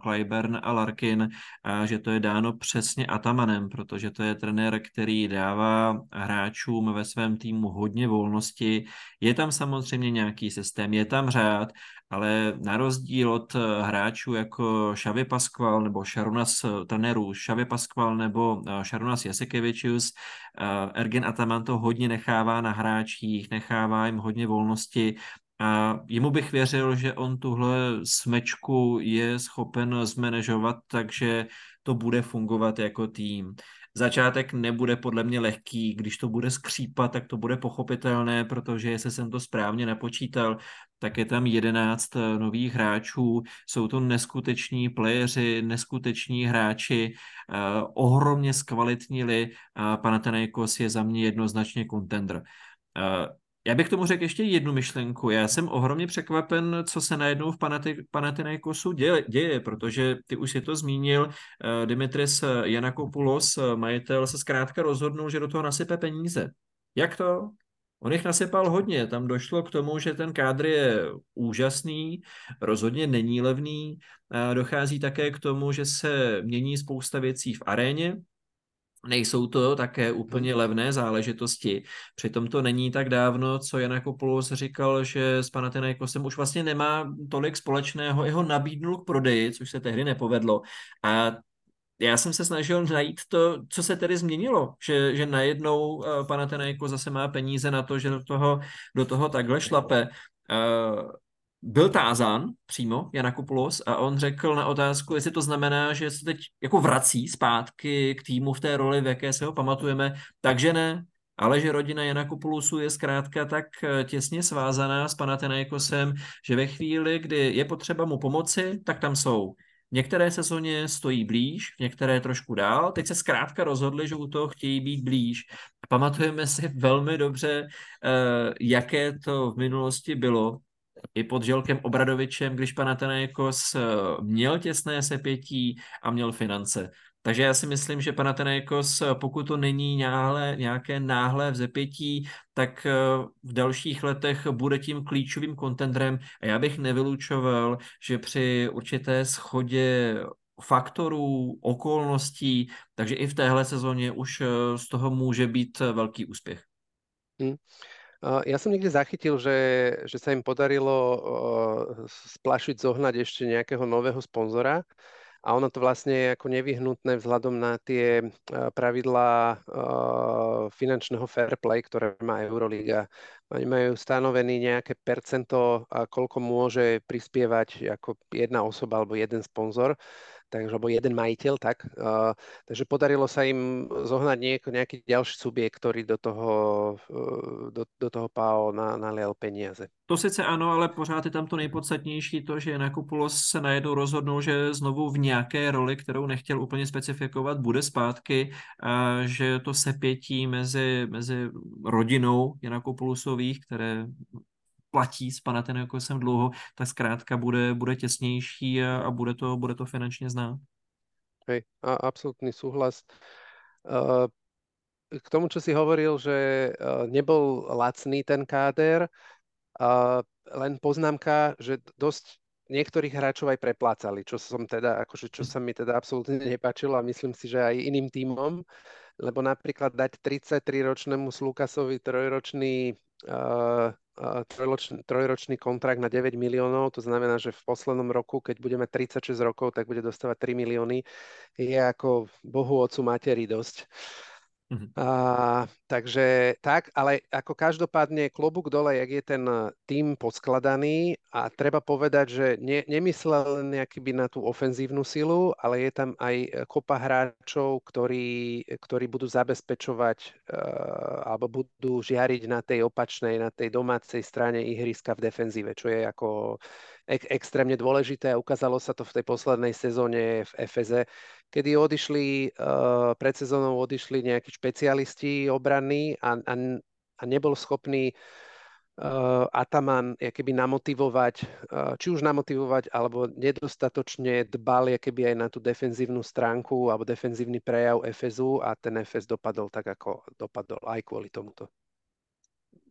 Clyburn a Larkin a že to je dáno přesně Atamanem, protože to je trenér, který dává hráčům ve svém týmu hodně volnosti. Je tam samozřejmě nějaký systém, je tam řád, ale na rozdíl od eh, hráčů jako Xavi Pasqual nebo Sharunas eh, trenérů Xavi Pasqual nebo eh, Sharunas Jasikevičius, Ergen Ataman to hodně nechává na hráčích, nechává jim hodně volnosti a jemu bych věřil, že on tuhle smečku je schopen zmanežovat, takže to bude fungovat jako tým. Začátek nebude podle mě lehký, když to bude skřípat, tak to bude pochopitelné, protože jestli jsem to správně napočítal, tak je tam 11 eh, nových hráčů, jsou to neskuteční playeři, neskuteční hráči, eh, ohromně zkvalitnili a Panathinaikos je za mě jednoznačně contender. Eh, já bych tomu řekl ještě jednu myšlenku. Já jsem ohromně překvapen, co se najednou v Panathinaikosu děje, děje, protože ty už si to zmínil, Dimitris Janakopoulos, majitel, se zkrátka rozhodnul, že do toho nasype peníze. Jak to? On jich nasypal hodně, tam došlo k tomu, že ten kádr je úžasný, rozhodně není levný, dochází také k tomu, že se mění spousta věcí v aréně, Nejsou to také úplně levné záležitosti. Přitom to není tak dávno, co Jan Kopoulos říkal, že s Panathinaikosem už vlastně nemá tolik společného. Jeho nabídnul k prodeji, což se tehdy nepovedlo. A já jsem se snažil najít to, co se tedy změnilo, že, že najednou uh, Panathinaikos zase má peníze na to, že do toho, do toho takhle šlape. Uh, byl tázán přímo Janakopoulos a on řekl na otázku, jestli to znamená, že se teď jako vrací zpátky k týmu v té roli, v jaké se ho pamatujeme, takže ne, ale že rodina Janakopoulosu je zkrátka tak eh, těsně svázaná s Panathinaikosem, že ve chvíli, kdy je potřeba mu pomoci, tak tam jsou. Některé sezóně stojí blíž, některé trošku dál. Teď se zkrátka rozhodli, že u toho chtějí být blíž. Pamatujeme si velmi dobře, eh, jaké to v minulosti bylo, i pod Želkem Obradovičem, když Panathinaikos eh, měl těsné sepětí a měl finance. Takže já si myslím, že Panathinaikos, eh, pokud to není náhle, nějaké náhlé vzepětí, tak eh, v dalších letech bude tím klíčovým kontendrem a já bych nevylučoval, že při určité schodě faktorů, okolností, takže i v téhle sezóně už z toho může být velký úspěch. Hmm. Ja som niekde zachytil, že, že sa im podarilo splašiť, zohnať ešte nejakého nového sponzora a ono to vlastne je ako nevyhnutné vzhľadom na tie pravidlá finančného fair play, ktoré má Euroliga. Oni majú stanovený nejaké percento, koľko môže prispievať ako jedna osoba alebo jeden sponzor takže, alebo jeden majiteľ, tak. Uh, takže podarilo sa im zohnať nieko, nejaký ďalší subjekt, ktorý do toho, uh, do, do toho PAO na, nalial peniaze. To sice ano, ale pořád je tam to nejpodstatnější to, že Nakupulos se najednou rozhodnul, že znovu v nějaké roli, kterou nechtěl úplně specifikovat, bude zpátky, a že to sepětí mezi, mezi rodinou Janakopulosových, které platí s Panathinaikosem dlouho, tak zkrátka bude, bude těsnější a, a bude, to, bude to finančně znát. Hej, a absolútny súhlas. Uh, k tomu, čo si hovoril, že uh, nebol lacný ten káder, uh, len poznámka, že dosť niektorých hráčov aj preplácali, čo som teda, akože, čo sa mi teda absolútne nepáčilo a myslím si, že aj iným týmom, lebo napríklad dať 33-ročnému Slukasovi trojročný trojročný, trojročný kontrakt na 9 miliónov, to znamená, že v poslednom roku, keď budeme 36 rokov, tak bude dostávať 3 milióny. Je ako Bohu, Otcu, Materi dosť. A, takže tak, ale ako každopádne klobúk dole, jak je ten tým poskladaný a treba povedať, že ne, nemyslel nejaký by na tú ofenzívnu silu, ale je tam aj kopa hráčov, ktorí, ktorí budú zabezpečovať uh, alebo budú žiariť na tej opačnej, na tej domácej strane ihriska v defenzíve, čo je ako ek- extrémne dôležité. A ukázalo sa to v tej poslednej sezóne v FZ, kedy odišli, uh, pred sezónou odišli nejakí špecialisti obranní a, a, a nebol schopný Ataman keby namotivovať, či už namotivovať, alebo nedostatočne dbal keby aj na tú defenzívnu stránku alebo defenzívny prejav Efezu a ten Efes dopadol tak, ako dopadol aj kvôli tomuto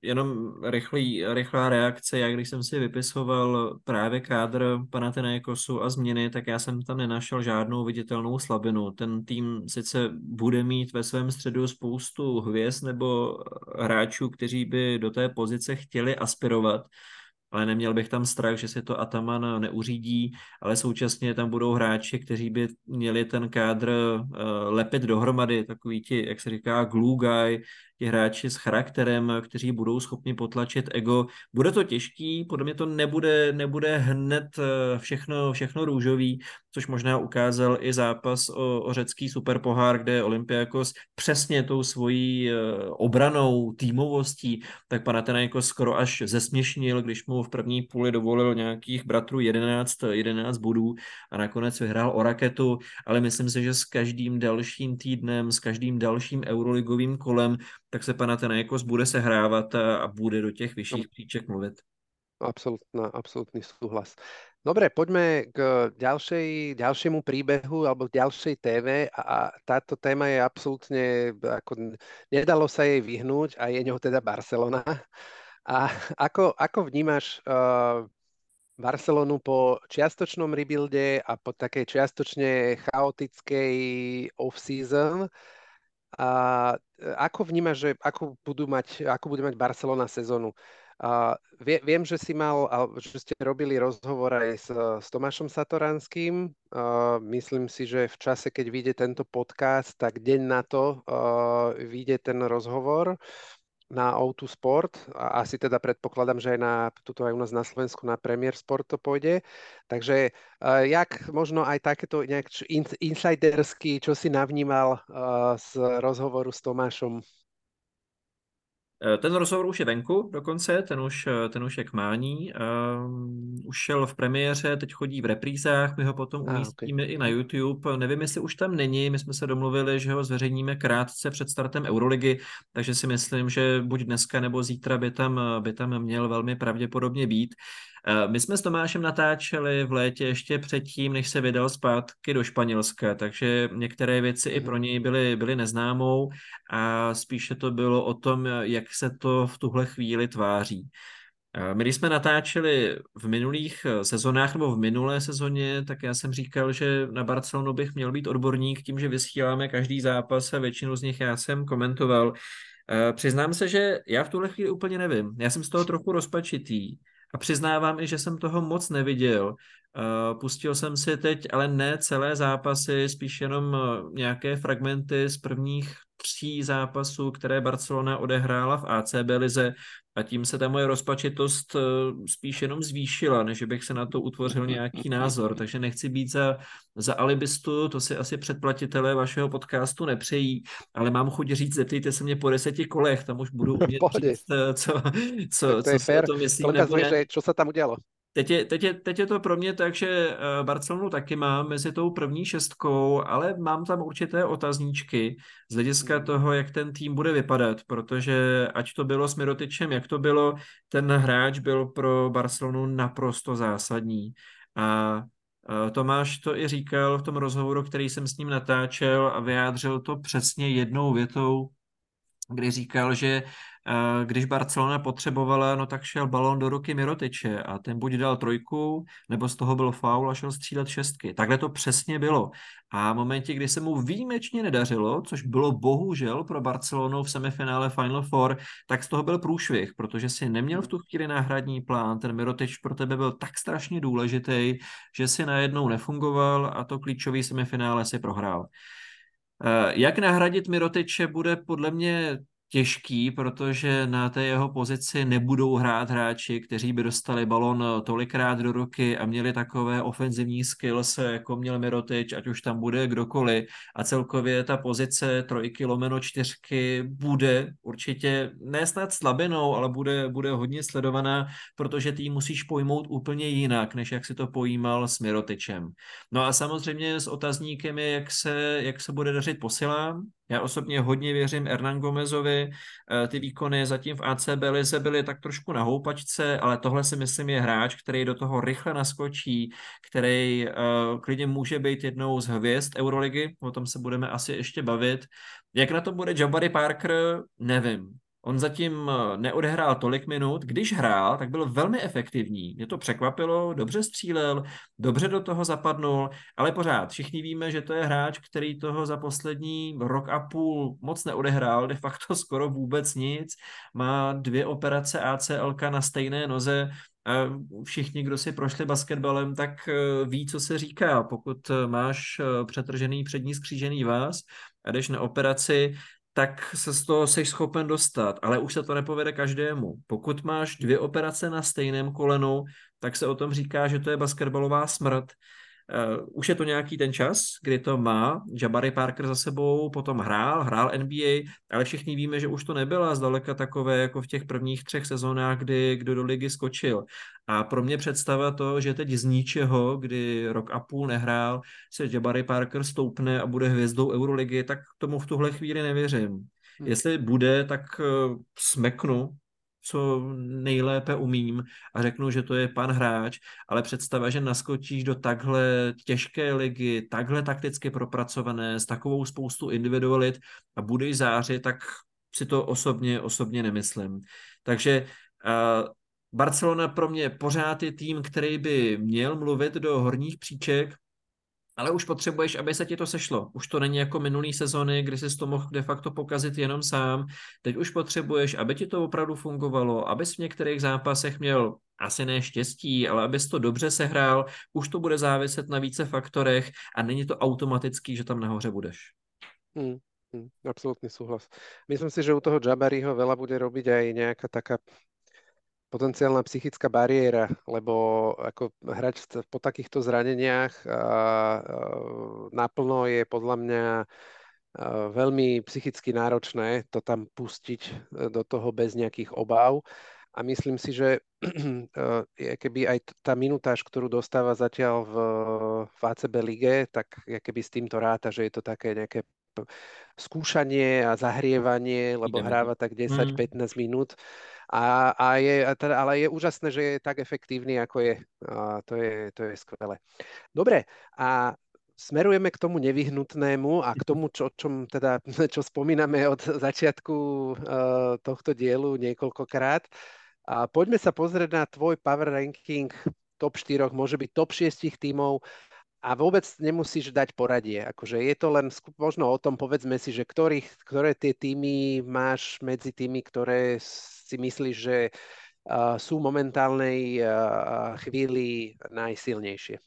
jenom rychlý, rychlá reakce. Já když jsem si vypisoval právě kádr Panathinaikosu a změny, tak já jsem tam nenašel žádnou viditelnou slabinu. Ten tým sice bude mít ve svém středu spoustu hvězd nebo hráčů, kteří by do té pozice chtěli aspirovat, ale neměl bych tam strach, že si to Ataman neuřídí, ale současně tam budou hráči, kteří by měli ten kádr uh, lepit dohromady, takový ti, jak se říká, glue guy, ti hráči s charakterem, kteří budou schopni potlačit ego. Bude to těžký, podle mě to nebude, nebude hned eh, všechno, všechno růžový, což možná ukázal i zápas o, o řecký superpohár, kde Olympiakos přesně tou svojí eh, obranou, týmovostí, tak jako skoro až zesměšnil, když mu v první půli dovolil nějakých bratrů 11, 11 bodů a nakonec vyhrál o raketu, ale myslím si, že s každým dalším týdnem, s každým dalším euroligovým kolem tak se Panathinaikos bude sehrávat a, a bude do těch vyšších příček mluvit. Absolutná, absolútny súhlas. Dobre, poďme k ďalšej, ďalšiemu príbehu alebo ďalšej téme a, a táto téma je absolútne, ako nedalo sa jej vyhnúť a je ňou teda Barcelona. A ako, ako vnímaš uh, Barcelonu po čiastočnom rebuilde a po takej čiastočne chaotickej off-season? A e, ako vnímaš, že ako, budú mať, ako bude mať Barcelona sezónu? A vie, viem, že si mal, že ste robili rozhovor aj s, s Tomášom Satoranským. A myslím si, že v čase, keď vyjde tento podcast, tak deň na to vyjde ten rozhovor na O2 Sport a asi teda predpokladám, že aj na, tuto aj u nás na Slovensku na Premier Sport to pôjde. Takže uh, jak možno aj takéto nejak insidersky, čo si navnímal uh, z rozhovoru s Tomášom? Eh, ten rozhovor už je venku dokonce, ten už, eh, ten už je k mání. Um, už šel v premiéře, teď chodí v reprízách, my ho potom umístíme okay. i na YouTube. Nevím, jestli už tam není, my jsme se domluvili, že ho zveřejníme krátce před startem Euroligy, takže si myslím, že buď dneska nebo zítra by tam, by tam měl velmi pravděpodobně být. Eh, my jsme s Tomášem natáčeli v létě ještě předtím, než se vydal zpátky do Španělska, takže některé věci i pro něj byly, byly neznámou a spíše to bylo o tom, jak se to v tuhle chvíli tváří. Eh, my když jsme natáčeli v minulých eh, sezonách nebo v minulé sezóně, tak já jsem říkal, že na Barcelonu bych měl být odborník tím, že vysíláme každý zápas a většinu z nich já jsem komentoval. Přiznám se, že já v tuhle chvíli úplně nevím. Já jsem z toho trochu rozpačitý. A přiznávám i, že jsem toho moc neviděl. Uh, pustil jsem si teď, ale ne celé zápasy, spíš jenom uh, nějaké fragmenty z prvních tří zápasů, které Barcelona odehrála v ACB lize a tím se ta moje rozpačitost uh, spíš jenom zvýšila, než bych se na to utvořil nějaký názor, takže nechci být za, za alibistu, to si asi předplatitelé vašeho podcastu nepřejí, ale mám chuť říct, zeptejte se mě po deseti kolech, tam už budu umět říct, co, co, to co si o to myslím. Že, co se tam udělalo. Teď je, teď, je, teď je to pro mě tak, že eh, Barcelonu taky mám mezi tou první šestkou, ale mám tam určité otazníčky z hlediska hmm. toho, jak ten tým bude vypadat, protože ať to bylo s Mirotičem, jak to bylo, ten hráč byl pro Barcelonu naprosto zásadní. A eh, Tomáš to i říkal v tom rozhovoru, který jsem s ním natáčel a vyjádřil to přesně jednou větou, kdy říkal, že když Barcelona potřebovala, no tak šel balon do ruky Mirotiče a ten buď dal trojku, nebo z toho byl faul a šel střílet šestky. Takhle to přesně bylo. A v momentě, kdy se mu výjimečně nedařilo, což bylo bohužel pro Barcelonu v semifinále Final Four, tak z toho byl průšvih, protože si neměl v tu chvíli náhradní plán. Ten Mirotič pro tebe byl tak strašně důležitý, že si najednou nefungoval a to klíčový semifinále si prohrál. Jak nahradit Mirotiče bude podle mě těžký, protože na té jeho pozici nebudou hrát hráči, kteří by dostali balon tolikrát do ruky a měli takové ofenzivní skills, jako měl Mirotič, ať už tam bude kdokoliv. A celkově ta pozice trojky lomeno čtyřky bude určitě ne snad slabinou, ale bude, bude hodně sledovaná, protože ty musíš pojmout úplně jinak, než jak si to pojímal s Mirotičem. No a samozřejmě s otazníkem je, jak se, jak se bude dařit posilám, Já osobně hodně věřím Hernan Gomezovi. Eh, ty výkony zatím v ACB lize byly tak trošku na houpačce, ale tohle si myslím je hráč, který do toho rychle naskočí, který uh, klidně může být jednou z hvězd Euroligy, o tom se budeme asi ještě bavit. Jak na to bude Jabari Parker, nevím. On zatím eh, neodehrál tolik minut. Když hrál, tak byl velmi efektivní. Mě to překvapilo, dobře střílel, dobře do toho zapadnul, ale pořád všichni víme, že to je hráč, který toho za poslední rok a půl moc neodehrál, de facto skoro vůbec nic. Má dvě operace ACLK na stejné noze, všichni, kdo si prošli basketbalem, tak eh, ví, co se říká. Pokud eh, máš přetržený přední skřížený vás a jdeš na operaci, tak se z toho jsi schopen dostat, ale už se to nepovede každému. Pokud máš dvě operace na stejném kolenu, tak se o tom říká, že to je basketbalová smrt. Uh, už je to nějaký ten čas, kdy to má. Jabari Parker za sebou potom hrál, hrál NBA, ale všichni víme, že už to nebyla zdaleka takové jako v těch prvních třech sezónách, kdy kdo do ligy skočil. A pro mě představa to, že teď z ničeho, kdy rok a půl nehrál, se Jabari Parker stoupne a bude hvězdou Euroligy, tak tomu v tuhle chvíli nevěřím. Hmm. Jestli bude, tak uh, smeknu, co nejlépe umím a řeknu, že to je pan hráč, ale představa, že naskočíš do takhle těžké ligy, takhle takticky propracované, s takovou spoustu individualit a budeš zářit, tak si to osobně, osobně nemyslím. Takže uh, Barcelona pro mě pořád je tým, který by měl mluvit do horních příček, ale už potřebuješ, aby se ti to sešlo. Už to není jako minulý sezony, kdy jsi to mohl de facto pokazit jenom sám. Teď už potřebuješ, aby ti to opravdu fungovalo, abys v některých zápasech měl asi ne štěstí, ale abys to dobře sehrál, už to bude záviset na více faktorech a není to automatický, že tam nahoře budeš. Hmm. Hmm, absolútny súhlas. Myslím si, že u toho Jabariho veľa bude robiť aj nejaká taká potenciálna psychická bariéra, lebo ako hrať po takýchto zraneniach naplno je podľa mňa veľmi psychicky náročné to tam pustiť e, do toho bez nejakých obav. A myslím si, že keby aj tá minutáž, ktorú dostáva zatiaľ v, v ACB lige, tak keby s týmto ráta, že je to také nejaké skúšanie a zahrievanie, lebo Ideme. hráva tak 10-15 mm. minút a, a je, teda, ale je úžasné, že je tak efektívny, ako je. A to je. To je skvelé. Dobre, a smerujeme k tomu nevyhnutnému a k tomu, čo, čom teda, čo spomíname od začiatku uh, tohto dielu niekoľkokrát. A poďme sa pozrieť na tvoj power ranking top 4, môže byť top 6 tímov a vôbec nemusíš dať poradie. Akože je to len možno o tom, povedzme si, že ktorých, ktoré tie týmy máš medzi tými, ktoré si myslíš, že uh, sú momentálnej uh, chvíli najsilnější?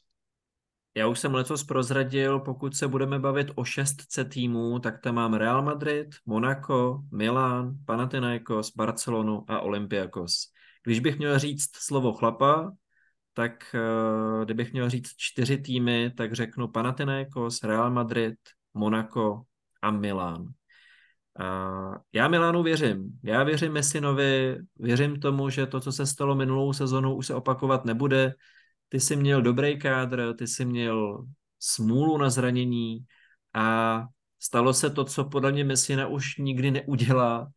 Já už jsem letos prozradil, pokud se budeme bavit o šestce týmů, tak tam mám Real Madrid, Monaco, Milan, Panathinaikos, Barcelonu a Olympiakos. Když bych měl říct slovo chlapa, tak uh, kdybych měl říct čtyři týmy, tak řeknu Panathinaikos, Real Madrid, Monaco a Milán. Já Milánu věřím. Já věřím Messinovi, věřím tomu, že to, co se stalo minulou sezonu, už se opakovat nebude. Ty jsi měl dobrý kádr, ty jsi měl smůlu na zranění a stalo se to, co podle mě Messina už nikdy neudělá,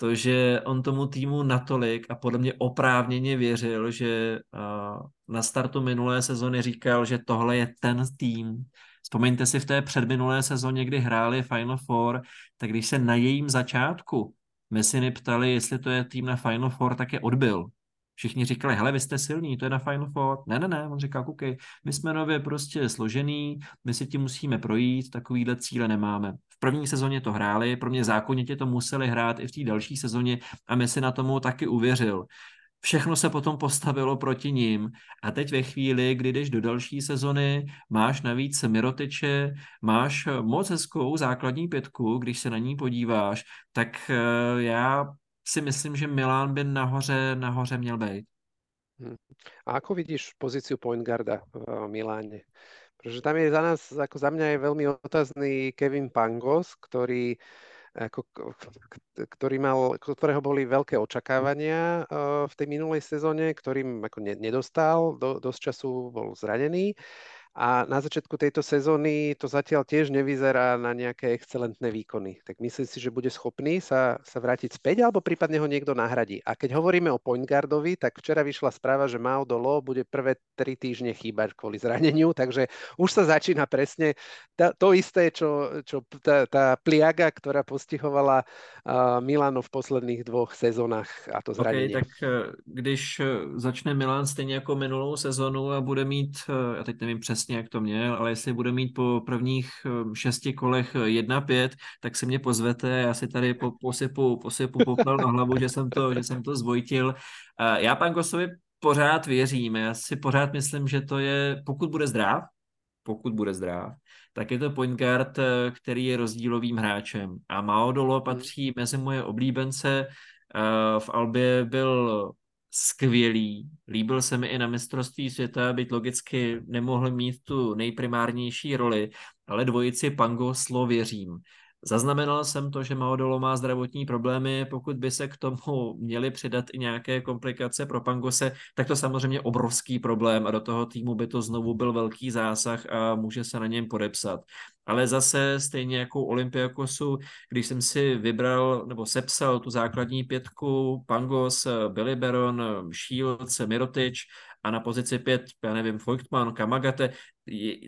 to, že on tomu týmu natolik a podle mě oprávněně věřil, že na startu minulé sezony říkal, že tohle je ten tým. Vzpomeňte si v té předminulé sezóně, kdy hráli Final Four, tak když se na jejím začátku Messiny ptali, jestli to je tým na Final Four, tak je odbil. Všichni říkali, hele, vy jste silní, to je na Final Four. Ne, ne, ne, on říkal, koukej, my jsme nově prostě složený, my si tím musíme projít, takovýhle cíle nemáme. První sezóně to hráli, pro mě zákonitě to museli hrát i v té další sezóně a my si na tomu taky uvěřil. Všechno se potom postavilo proti ním a teď ve chvíli, kdy jdeš do další sezony, máš navíc Mirotiče, máš moc hezkou základní pětku, když se na ní podíváš, tak eh, já si myslím, že Milán by nahoře, nahoře měl být. Hm. A ako vidíš pozíciu point guarda v Miláne? Protože tam je za nás, ako za mňa je veľmi otázný Kevin Pangos, ktorý ako, ktorý mal, ktorého boli veľké očakávania v tej minulej sezóne, ktorým ako nedostal, do, dosť času bol zranený a na začiatku tejto sezóny to zatiaľ tiež nevyzerá na nejaké excelentné výkony. Tak myslím si, že bude schopný sa, sa vrátiť späť alebo prípadne ho niekto nahradí. A keď hovoríme o point guardovi, tak včera vyšla správa, že Mao Dolo bude prvé tri týždne chýbať kvôli zraneniu, takže už sa začína presne tá, to isté, čo, čo tá, tá pliaga, ktorá postihovala uh, Milano v posledných dvoch sezónach a to zranenie. Okay, tak eh, když eh, začne Milan stejně jako minulou sezonu a bude mít, eh, já teď nevím přesně, přesně, jak to měl, ale jestli bude mít po prvních eh, šesti kolech 1-5, eh, tak se mě pozvete, já si tady po, posypu, posypu popel na hlavu, že jsem to, že jsem to zvojtil. Já Pankosovi pořád věřím, já si pořád myslím, že to je, pokud bude zdrav, pokud bude zdrav, tak je to point guard, eh, který je rozdílovým hráčem. A Maodolo hmm. patří mezi moje oblíbence. V Albě byl skvělý. Líbil se mi i na mistrovství světa, byť logicky nemohl mít tu nejprimárnější roli, ale dvojici Pango slo věřím. Zaznamenal jsem to, že Maodolo má zdravotní problémy, pokud by se k tomu měly přidat i nějaké komplikace pro Pangose, tak to samozřejmě obrovský problém a do toho týmu by to znovu byl velký zásah a může se na něm podepsat. Ale zase stejně jako Olympiakosu, když jsem si vybral nebo sepsal tu základní pětku Pangos, Billy Baron, Shields, Mirotic a na pozici pět, já nevím, Feuchtmann, Kamagate,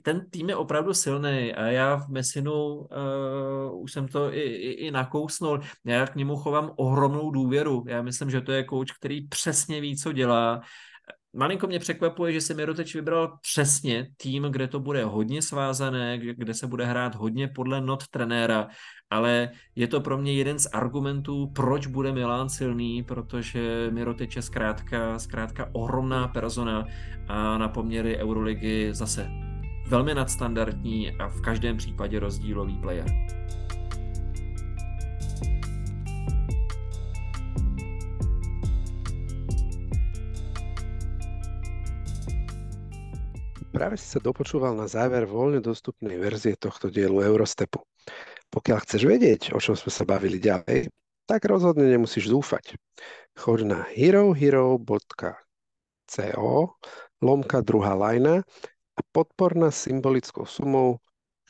ten tým je opravdu silný a já v Messinu uh, už jsem to i, i, i nakousnul. Já k němu chovám ohromnou důvěru. Já myslím, že to je kouč, který přesně ví, co dělá Malinko mě překvapuje, že si Miroteč vybral přesně tým, kde to bude hodně svázané, kde se bude hrát hodně podle not trenéra, ale je to pro mě jeden z argumentů, proč bude Milán silný, protože Miroteč je zkrátka, zkrátka ohromná persona a na poměry Euroligy zase velmi nadstandardní a v každém případě rozdílový player. Práve si sa dopočúval na záver voľne dostupnej verzie tohto dielu Eurostepu. Pokiaľ chceš vedieť, o čom sme sa bavili ďalej, tak rozhodne nemusíš dúfať. Choď na herohero.co lomka druhá lajna a podpor symbolickou sumou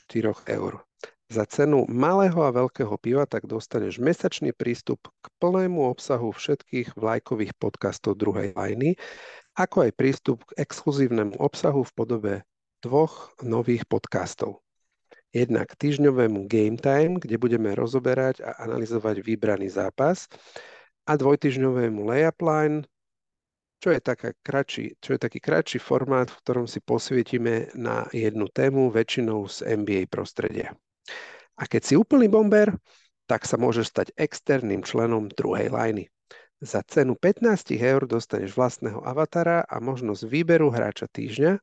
4 eur. Za cenu malého a veľkého piva tak dostaneš mesačný prístup k plnému obsahu všetkých vlajkových podcastov druhej lajny ako aj prístup k exkluzívnemu obsahu v podobe dvoch nových podcastov. Jednak týždňovému Game Time, kde budeme rozoberať a analyzovať vybraný zápas a dvojtyžňovému Layup Line, čo je, taká kratší, čo je taký kratší formát, v ktorom si posvietime na jednu tému, väčšinou z NBA prostredia. A keď si úplný bomber, tak sa môžeš stať externým členom druhej lajny. Za cenu 15 eur dostaneš vlastného avatara a možnosť výberu hráča týždňa.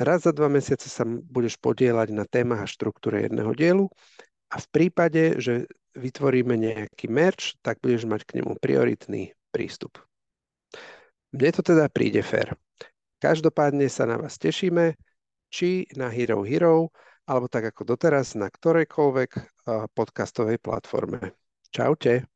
Raz za dva mesiace sa budeš podielať na témach a štruktúre jedného dielu a v prípade, že vytvoríme nejaký merch, tak budeš mať k nemu prioritný prístup. Mne to teda príde fér. Každopádne sa na vás tešíme, či na Hero Hero, alebo tak ako doteraz na ktorejkoľvek podcastovej platforme. Čaute.